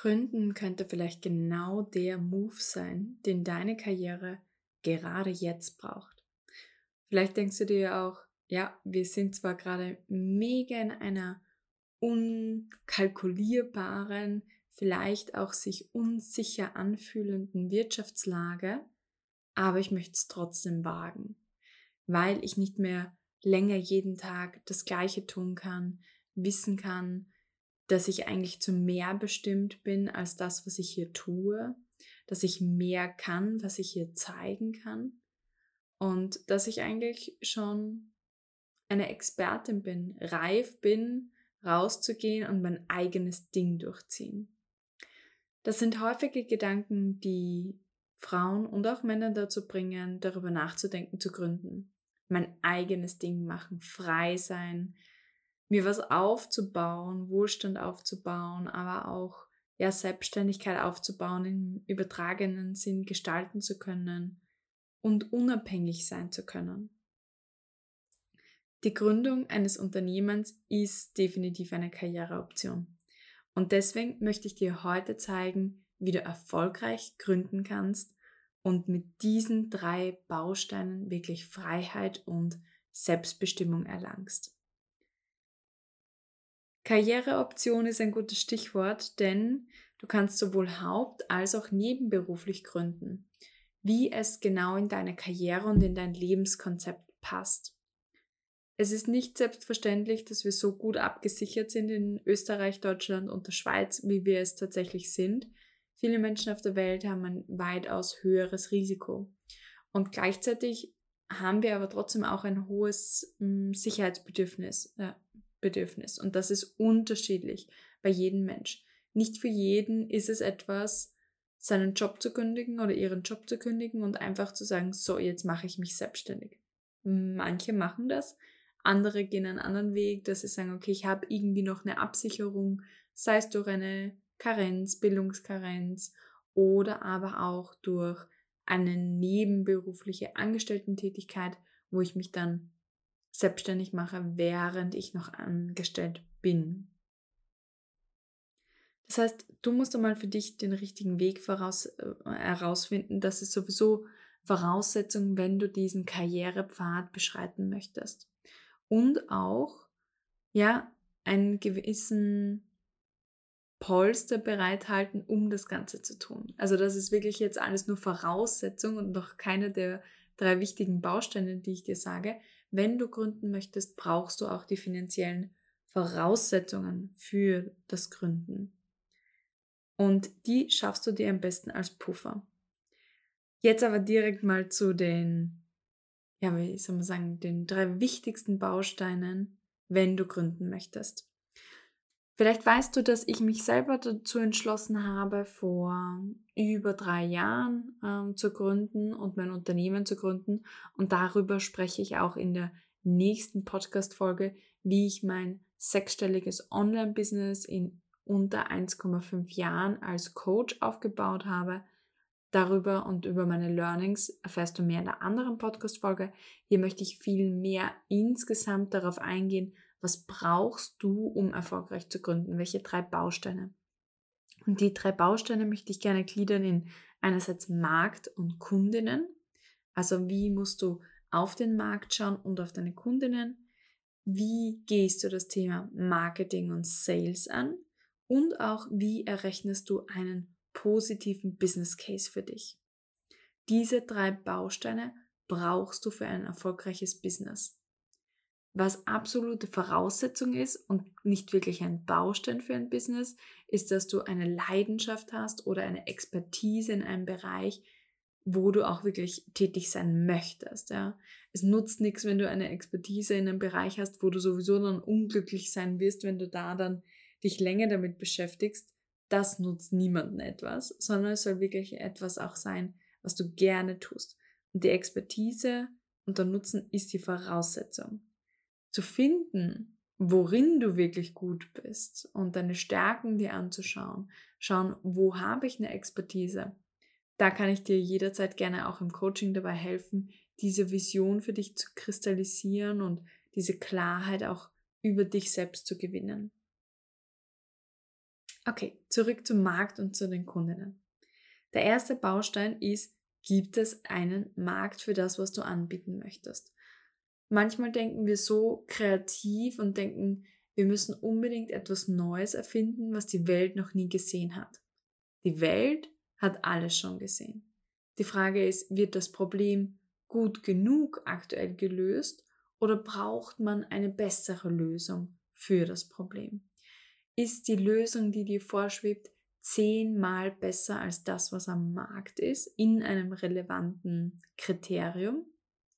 Gründen könnte vielleicht genau der Move sein, den deine Karriere gerade jetzt braucht. Vielleicht denkst du dir auch, ja, wir sind zwar gerade mega in einer unkalkulierbaren, vielleicht auch sich unsicher anfühlenden Wirtschaftslage, aber ich möchte es trotzdem wagen, weil ich nicht mehr länger jeden Tag das Gleiche tun kann, wissen kann, dass ich eigentlich zu mehr bestimmt bin als das, was ich hier tue, dass ich mehr kann, was ich hier zeigen kann und dass ich eigentlich schon eine Expertin bin, reif bin, rauszugehen und mein eigenes Ding durchziehen. Das sind häufige Gedanken, die Frauen und auch Männer dazu bringen, darüber nachzudenken, zu gründen. Mein eigenes Ding machen, frei sein, mir was aufzubauen, Wohlstand aufzubauen, aber auch ja, Selbstständigkeit aufzubauen, im übertragenen Sinn gestalten zu können und unabhängig sein zu können. Die Gründung eines Unternehmens ist definitiv eine Karriereoption. Und deswegen möchte ich dir heute zeigen, wie du erfolgreich gründen kannst und mit diesen drei Bausteinen wirklich Freiheit und Selbstbestimmung erlangst. Karriereoption ist ein gutes Stichwort, denn du kannst sowohl haupt- als auch nebenberuflich gründen, wie es genau in deine Karriere und in dein Lebenskonzept passt. Es ist nicht selbstverständlich, dass wir so gut abgesichert sind in Österreich, Deutschland und der Schweiz, wie wir es tatsächlich sind. Viele Menschen auf der Welt haben ein weitaus höheres Risiko. Und gleichzeitig haben wir aber trotzdem auch ein hohes hm, Sicherheitsbedürfnis. Bedürfnis. Und das ist unterschiedlich bei jedem Mensch. Nicht für jeden ist es etwas, seinen Job zu kündigen oder ihren Job zu kündigen und einfach zu sagen, so, jetzt mache ich mich selbstständig. Manche machen das, andere gehen einen anderen Weg, dass sie sagen, okay, ich habe irgendwie noch eine Absicherung, sei es durch eine Karenz, Bildungskarenz oder aber auch durch eine nebenberufliche Angestellten-Tätigkeit, wo ich mich dann selbstständig mache, während ich noch angestellt bin. Das heißt, du musst einmal für dich den richtigen Weg voraus, äh, herausfinden. Das ist sowieso Voraussetzung, wenn du diesen Karrierepfad beschreiten möchtest und auch ja einen gewissen Polster bereithalten, um das Ganze zu tun. Also das ist wirklich jetzt alles nur Voraussetzung und noch keine der drei wichtigen Bausteine, die ich dir sage. Wenn du gründen möchtest, brauchst du auch die finanziellen Voraussetzungen für das Gründen. Und die schaffst du dir am besten als Puffer. Jetzt aber direkt mal zu den ja, wie soll man sagen, den drei wichtigsten Bausteinen, wenn du gründen möchtest. Vielleicht weißt du, dass ich mich selber dazu entschlossen habe, vor über drei Jahren ähm, zu gründen und mein Unternehmen zu gründen. Und darüber spreche ich auch in der nächsten Podcast-Folge, wie ich mein sechsstelliges Online-Business in unter 1,5 Jahren als Coach aufgebaut habe Darüber und über meine Learnings erfährst du mehr in der anderen Podcast-Folge. Hier möchte ich viel mehr insgesamt darauf eingehen, was brauchst du, um erfolgreich zu gründen? Welche drei Bausteine? Und die drei Bausteine möchte ich gerne gliedern in einerseits Markt und Kundinnen. Also wie musst du auf den Markt schauen und auf deine Kundinnen? Wie gehst du das Thema Marketing und Sales an? Und auch wie errechnest du einen positiven Business Case für dich. Diese drei Bausteine brauchst du für ein erfolgreiches Business. Was absolute Voraussetzung ist und nicht wirklich ein Baustein für ein Business, ist, dass du eine Leidenschaft hast oder eine Expertise in einem Bereich, wo du auch wirklich tätig sein möchtest. Ja. Es nutzt nichts, wenn du eine Expertise in einem Bereich hast, wo du sowieso dann unglücklich sein wirst, wenn du da dann dich länger damit beschäftigst, das nutzt niemandem etwas, sondern es soll wirklich etwas auch sein, was du gerne tust. Und die Expertise und der Nutzen ist die Voraussetzung. Zu finden, worin du wirklich gut bist und deine Stärken dir anzuschauen, schauen, wo habe ich eine Expertise. Da kann ich dir jederzeit gerne auch im Coaching dabei helfen, diese Vision für dich zu kristallisieren und diese Klarheit auch über dich selbst zu gewinnen. Okay, zurück zum Markt und zu den Kundinnen. Der erste Baustein ist, gibt es einen Markt für das, was du anbieten möchtest? Manchmal denken wir so kreativ und denken, wir müssen unbedingt etwas Neues erfinden, was die Welt noch nie gesehen hat. Die Welt hat alles schon gesehen. Die Frage ist, wird das Problem gut genug aktuell gelöst oder braucht man eine bessere Lösung für das Problem? Ist die Lösung, die dir vorschwebt, zehnmal besser als das, was am Markt ist, in einem relevanten Kriterium?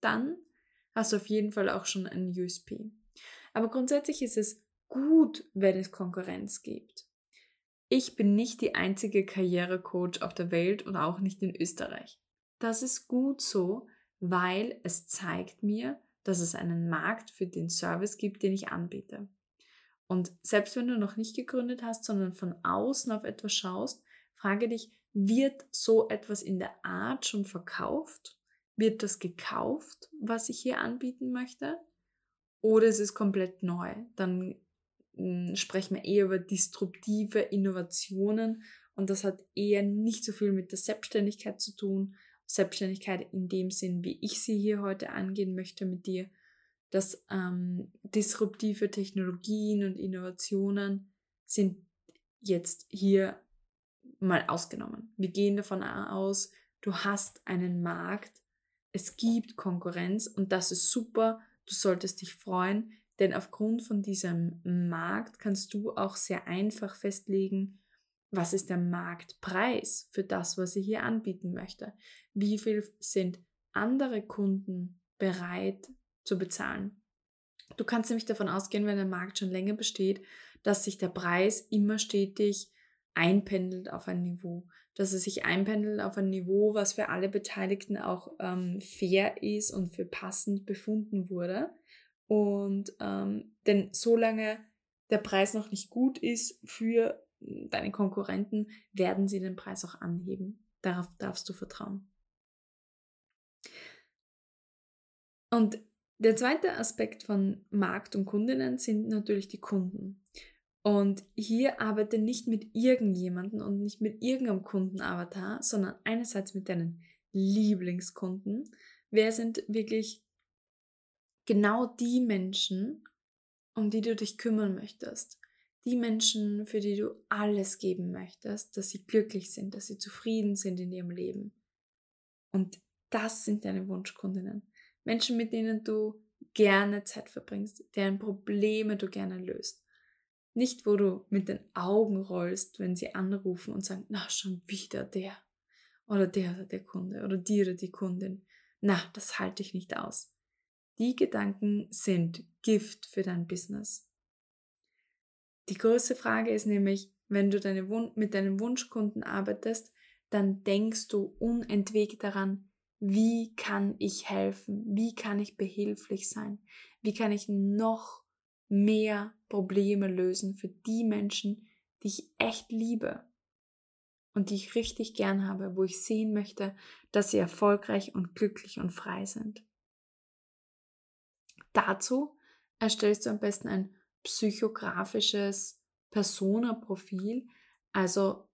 Dann hast du auf jeden Fall auch schon ein USP. Aber grundsätzlich ist es gut, wenn es Konkurrenz gibt. Ich bin nicht die einzige Karrierecoach auf der Welt und auch nicht in Österreich. Das ist gut so, weil es zeigt mir, dass es einen Markt für den Service gibt, den ich anbiete. Und selbst wenn du noch nicht gegründet hast, sondern von außen auf etwas schaust, frage dich, wird so etwas in der Art schon verkauft? Wird das gekauft, was ich hier anbieten möchte? Oder ist es komplett neu? Dann hm, sprechen wir eher über disruptive Innovationen und das hat eher nicht so viel mit der Selbstständigkeit zu tun. Selbstständigkeit in dem Sinn, wie ich sie hier heute angehen möchte mit dir, dass ähm, disruptive Technologien und Innovationen sind jetzt hier mal ausgenommen. Wir gehen davon aus, du hast einen Markt, es gibt Konkurrenz und das ist super, du solltest dich freuen, denn aufgrund von diesem Markt kannst du auch sehr einfach festlegen, was ist der Marktpreis für das, was ich hier anbieten möchte. Wie viel sind andere Kunden bereit zu bezahlen? Du kannst nämlich davon ausgehen, wenn der Markt schon länger besteht, dass sich der Preis immer stetig einpendelt auf ein Niveau. Dass er sich einpendelt auf ein Niveau, was für alle Beteiligten auch ähm, fair ist und für passend befunden wurde. Und ähm, denn solange der Preis noch nicht gut ist für deine Konkurrenten, werden sie den Preis auch anheben. Darauf darfst du vertrauen. Und der zweite Aspekt von Markt und Kundinnen sind natürlich die Kunden. Und hier arbeite nicht mit irgendjemandem und nicht mit irgendeinem Kundenavatar, sondern einerseits mit deinen Lieblingskunden. Wer sind wirklich genau die Menschen, um die du dich kümmern möchtest. Die Menschen, für die du alles geben möchtest, dass sie glücklich sind, dass sie zufrieden sind in ihrem Leben. Und das sind deine Wunschkundinnen. Menschen, mit denen du gerne Zeit verbringst, deren Probleme du gerne löst. Nicht, wo du mit den Augen rollst, wenn sie anrufen und sagen, na, schon wieder der oder der oder der Kunde oder die oder die Kundin. Na, das halte ich nicht aus. Die Gedanken sind Gift für dein Business. Die große Frage ist nämlich, wenn du deine mit deinen Wunschkunden arbeitest, dann denkst du unentwegt daran, wie kann ich helfen? Wie kann ich behilflich sein? Wie kann ich noch mehr Probleme lösen für die Menschen, die ich echt liebe und die ich richtig gern habe, wo ich sehen möchte, dass sie erfolgreich und glücklich und frei sind. Dazu erstellst du am besten ein psychografisches Persona-Profil. Also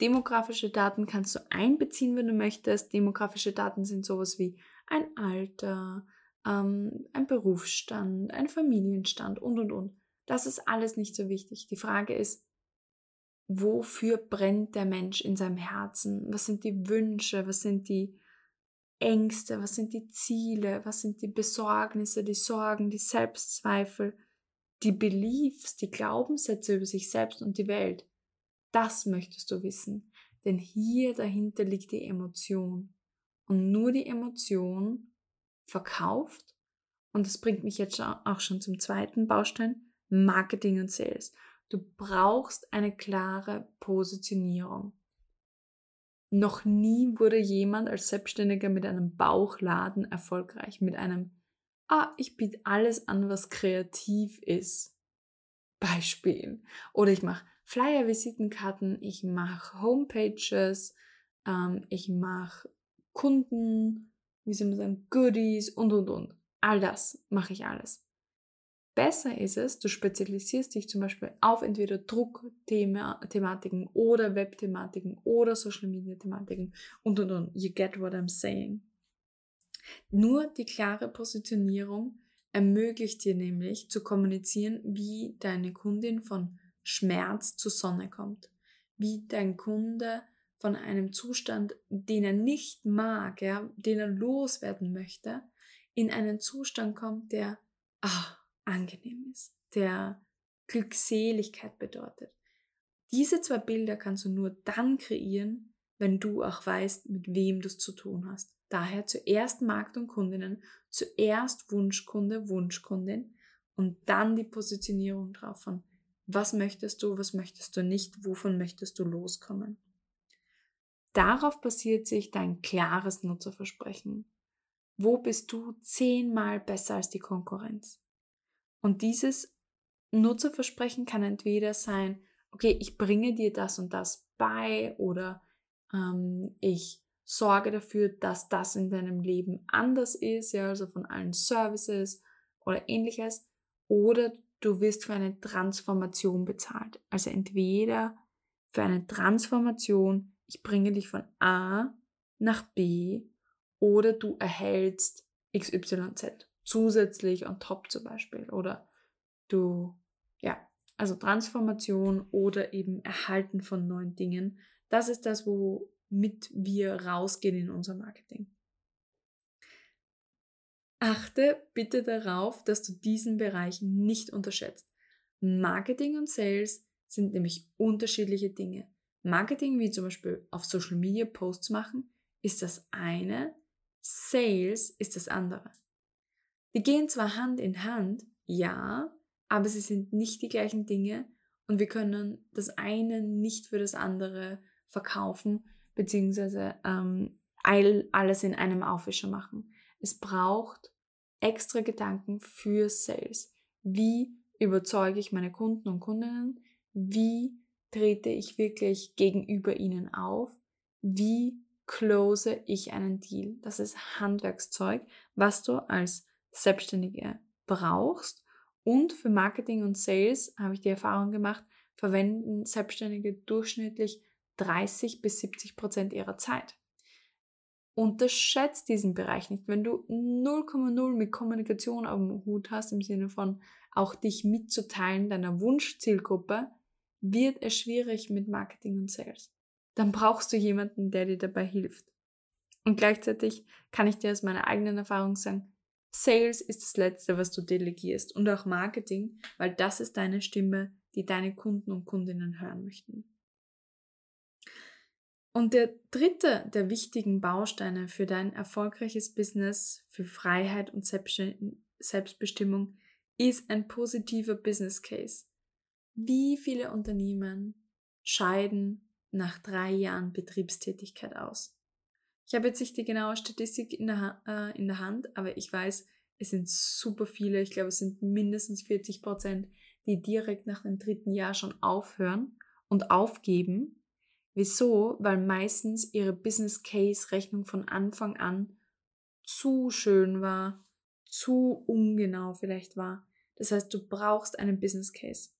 demografische Daten kannst du einbeziehen, wenn du möchtest. Demografische Daten sind sowas wie ein Alter, ähm, ein Berufsstand, ein Familienstand und, und, und. Das ist alles nicht so wichtig. Die Frage ist, wofür brennt der Mensch in seinem Herzen? Was sind die Wünsche? Was sind die Ängste, was sind die Ziele, was sind die Besorgnisse, die Sorgen, die Selbstzweifel, die Beliefs, die Glaubenssätze über sich selbst und die Welt. Das möchtest du wissen, denn hier dahinter liegt die Emotion. Und nur die Emotion verkauft. Und das bringt mich jetzt auch schon zum zweiten Baustein, Marketing und Sales. Du brauchst eine klare Positionierung. Noch nie wurde jemand als Selbstständiger mit einem Bauchladen erfolgreich, mit einem, ah, ich biete alles an, was kreativ ist. Beispiel. Oder ich mache Flyer-Visitenkarten, ich mache Homepages, ähm, ich mache Kunden, wie soll man sagen, Goodies und und und. All das mache ich alles. Besser ist es, du spezialisierst dich zum Beispiel auf entweder Druckthematiken oder Webthematiken oder Social Media Thematiken und und und. You get what I'm saying. Nur die klare Positionierung ermöglicht dir nämlich zu kommunizieren, wie deine Kundin von Schmerz zur Sonne kommt, wie dein Kunde von einem Zustand, den er nicht mag, ja, den er loswerden möchte, in einen Zustand kommt, der ah, angenehm ist, der Glückseligkeit bedeutet. Diese zwei Bilder kannst du nur dann kreieren, wenn du auch weißt, mit wem du es zu tun hast. Daher zuerst Markt und Kundinnen, zuerst Wunschkunde, Wunschkundin und dann die Positionierung drauf von, was möchtest du, was möchtest du nicht, wovon möchtest du loskommen. Darauf basiert sich dein klares Nutzerversprechen. Wo bist du zehnmal besser als die Konkurrenz? Und dieses Nutzerversprechen kann entweder sein, okay, ich bringe dir das und das bei oder ähm, ich sorge dafür, dass das in deinem Leben anders ist, ja, also von allen Services oder ähnliches. Oder du wirst für eine Transformation bezahlt. Also entweder für eine Transformation, ich bringe dich von A nach B oder du erhältst XYZ zusätzlich on top zum Beispiel oder du, ja, also Transformation oder eben Erhalten von neuen Dingen. Das ist das, womit wir rausgehen in unser Marketing. Achte bitte darauf, dass du diesen Bereich nicht unterschätzt. Marketing und Sales sind nämlich unterschiedliche Dinge. Marketing, wie zum Beispiel auf Social Media Posts machen, ist das eine, Sales ist das andere. Die gehen zwar Hand in Hand, ja, aber sie sind nicht die gleichen Dinge und wir können das eine nicht für das andere verkaufen, beziehungsweise ähm, alles in einem Aufwischer machen. Es braucht extra Gedanken für Sales. Wie überzeuge ich meine Kunden und Kundinnen? Wie trete ich wirklich gegenüber ihnen auf? Wie close ich einen Deal? Das ist Handwerkszeug, was du als Selbstständige brauchst. Und für Marketing und Sales habe ich die Erfahrung gemacht, verwenden Selbstständige durchschnittlich 30 bis 70 Prozent ihrer Zeit. Unterschätzt diesen Bereich nicht. Wenn du 0,0 mit Kommunikation auf dem Hut hast, im Sinne von auch dich mitzuteilen, deiner Wunschzielgruppe, wird es schwierig mit Marketing und Sales. Dann brauchst du jemanden, der dir dabei hilft. Und gleichzeitig kann ich dir aus meiner eigenen Erfahrung sagen, Sales ist das Letzte, was du delegierst und auch Marketing, weil das ist deine Stimme, die deine Kunden und Kundinnen hören möchten. Und der dritte der wichtigen Bausteine für dein erfolgreiches Business, für Freiheit und Selbstbestimmung ist ein positiver Business Case. Wie viele Unternehmen scheiden nach drei Jahren Betriebstätigkeit aus? Ich habe jetzt nicht die genaue Statistik in der, äh, in der Hand, aber ich weiß, es sind super viele. Ich glaube, es sind mindestens 40 Prozent, die direkt nach dem dritten Jahr schon aufhören und aufgeben. Wieso? Weil meistens ihre Business Case Rechnung von Anfang an zu schön war, zu ungenau vielleicht war. Das heißt, du brauchst einen Business Case.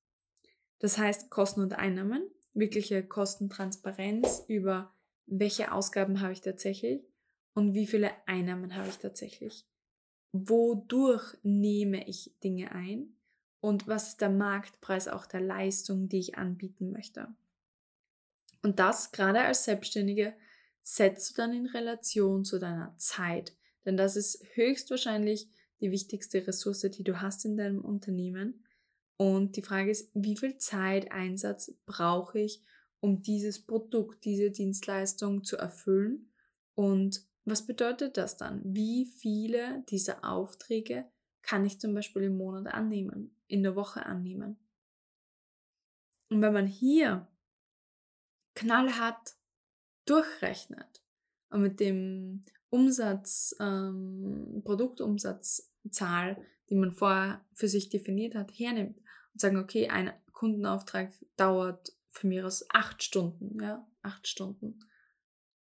Das heißt, Kosten und Einnahmen, wirkliche Kostentransparenz über welche Ausgaben habe ich tatsächlich und wie viele Einnahmen habe ich tatsächlich. Wodurch nehme ich Dinge ein und was ist der Marktpreis auch der Leistung, die ich anbieten möchte. Und das gerade als Selbstständige setzt du dann in Relation zu deiner Zeit, denn das ist höchstwahrscheinlich die wichtigste Ressource, die du hast in deinem Unternehmen. Und die Frage ist, wie viel Zeiteinsatz brauche ich, um dieses Produkt, diese Dienstleistung zu erfüllen. Und was bedeutet das dann? Wie viele dieser Aufträge kann ich zum Beispiel im Monat annehmen, in der Woche annehmen? Und wenn man hier knallhart durchrechnet und mit dem Umsatz, ähm, Produktumsatzzahl, die man vorher für sich definiert hat, hernimmt und sagen, okay, ein Kundenauftrag dauert von mir aus acht Stunden, ja, acht Stunden.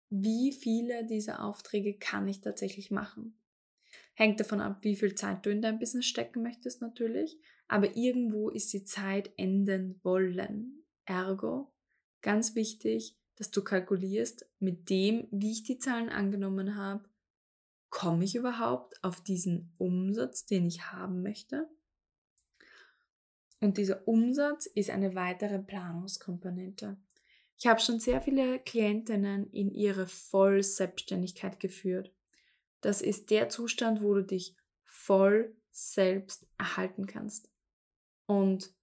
Wie viele dieser Aufträge kann ich tatsächlich machen? Hängt davon ab, wie viel Zeit du in dein Business stecken möchtest natürlich, aber irgendwo ist die Zeit enden wollen. Ergo, ganz wichtig, dass du kalkulierst mit dem, wie ich die Zahlen angenommen habe, komme ich überhaupt auf diesen Umsatz, den ich haben möchte? Und dieser Umsatz ist eine weitere Planungskomponente. Ich habe schon sehr viele Klientinnen in ihre Vollselbstständigkeit geführt. Das ist der Zustand, wo du dich voll selbst erhalten kannst. Und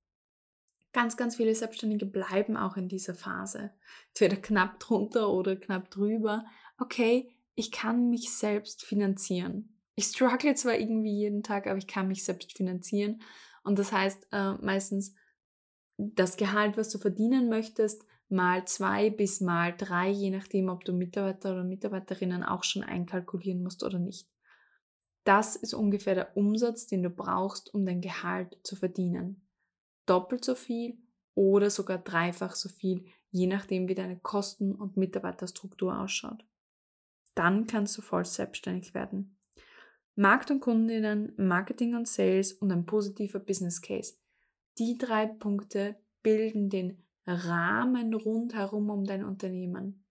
ganz, ganz viele Selbstständige bleiben auch in dieser Phase. Entweder knapp drunter oder knapp drüber. Okay, ich kann mich selbst finanzieren. Ich struggle zwar irgendwie jeden Tag, aber ich kann mich selbst finanzieren. Und das heißt äh, meistens, das Gehalt, was du verdienen möchtest, mal zwei bis mal drei, je nachdem, ob du Mitarbeiter oder Mitarbeiterinnen auch schon einkalkulieren musst oder nicht. Das ist ungefähr der Umsatz, den du brauchst, um dein Gehalt zu verdienen. Doppelt so viel oder sogar dreifach so viel, je nachdem, wie deine Kosten- und Mitarbeiterstruktur ausschaut. Dann kannst du voll selbstständig werden. Markt und Kundinnen, Marketing und Sales und ein positiver Business Case. Die drei Punkte bilden den Rahmen rundherum um dein Unternehmen.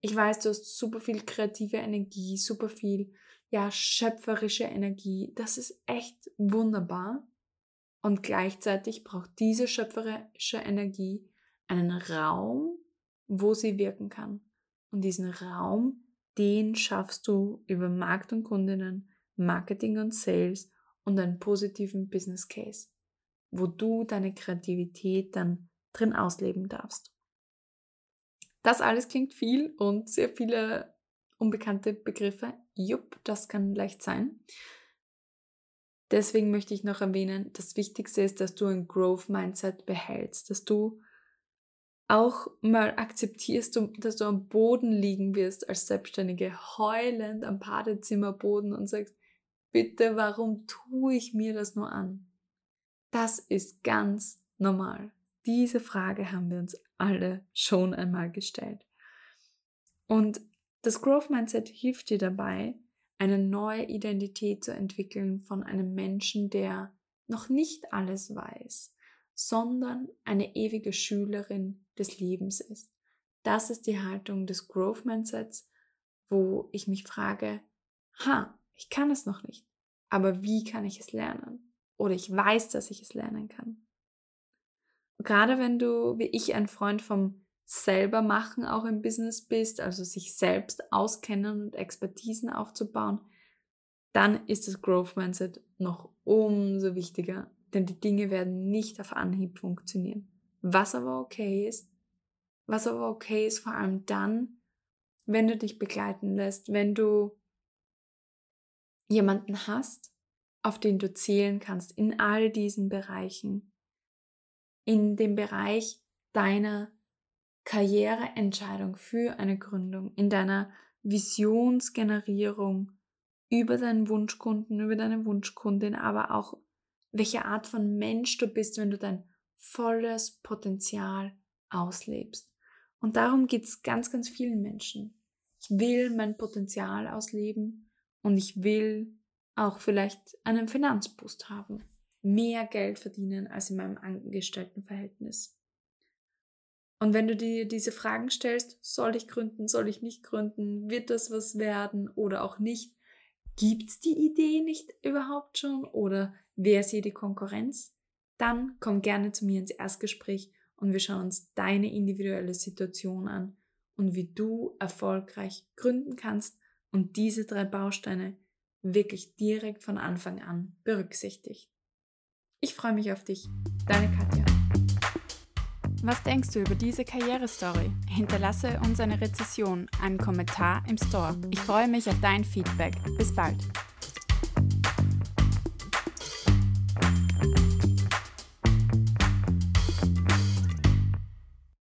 Ich weiß, du hast super viel kreative Energie, super viel, ja, schöpferische Energie. Das ist echt wunderbar. Und gleichzeitig braucht diese schöpferische Energie einen Raum, wo sie wirken kann. Und diesen Raum, den schaffst du über Markt und Kundinnen, Marketing und Sales und einen positiven Business Case, wo du deine Kreativität dann drin ausleben darfst. Das alles klingt viel und sehr viele unbekannte Begriffe. Jupp, das kann leicht sein. Deswegen möchte ich noch erwähnen, das Wichtigste ist, dass du ein Growth Mindset behältst, dass du auch mal akzeptierst, dass du am Boden liegen wirst als Selbstständige, heulend am Badezimmerboden und sagst, bitte, warum tue ich mir das nur an? Das ist ganz normal. Diese Frage haben wir uns alle schon einmal gestellt. Und das Growth Mindset hilft dir dabei, eine neue Identität zu entwickeln von einem Menschen, der noch nicht alles weiß, sondern eine ewige Schülerin des Lebens ist. Das ist die Haltung des Growth Mindsets, wo ich mich frage, ha, ich kann es noch nicht, aber wie kann ich es lernen? Oder ich weiß, dass ich es lernen kann gerade wenn du, wie ich, ein Freund vom selber machen auch im Business bist, also sich selbst auskennen und Expertisen aufzubauen, dann ist das Growth Mindset noch umso wichtiger, denn die Dinge werden nicht auf Anhieb funktionieren. Was aber okay ist, was aber okay ist vor allem dann, wenn du dich begleiten lässt, wenn du jemanden hast, auf den du zählen kannst in all diesen Bereichen, in dem Bereich deiner Karriereentscheidung für eine Gründung, in deiner Visionsgenerierung über deinen Wunschkunden, über deine Wunschkundin, aber auch welche Art von Mensch du bist, wenn du dein volles Potenzial auslebst. Und darum geht es ganz, ganz vielen Menschen. Ich will mein Potenzial ausleben und ich will auch vielleicht einen Finanzboost haben mehr Geld verdienen als in meinem Angestelltenverhältnis. Und wenn du dir diese Fragen stellst, soll ich gründen, soll ich nicht gründen, wird das was werden oder auch nicht, gibt es die Idee nicht überhaupt schon oder wer ist hier die Konkurrenz? Dann komm gerne zu mir ins Erstgespräch und wir schauen uns deine individuelle Situation an und wie du erfolgreich gründen kannst und diese drei Bausteine wirklich direkt von Anfang an berücksichtigt. Ich freue mich auf dich. Deine Katja. Was denkst du über diese Karrierestory? Hinterlasse uns eine Rezession, einen Kommentar im Store. Ich freue mich auf dein Feedback. Bis bald.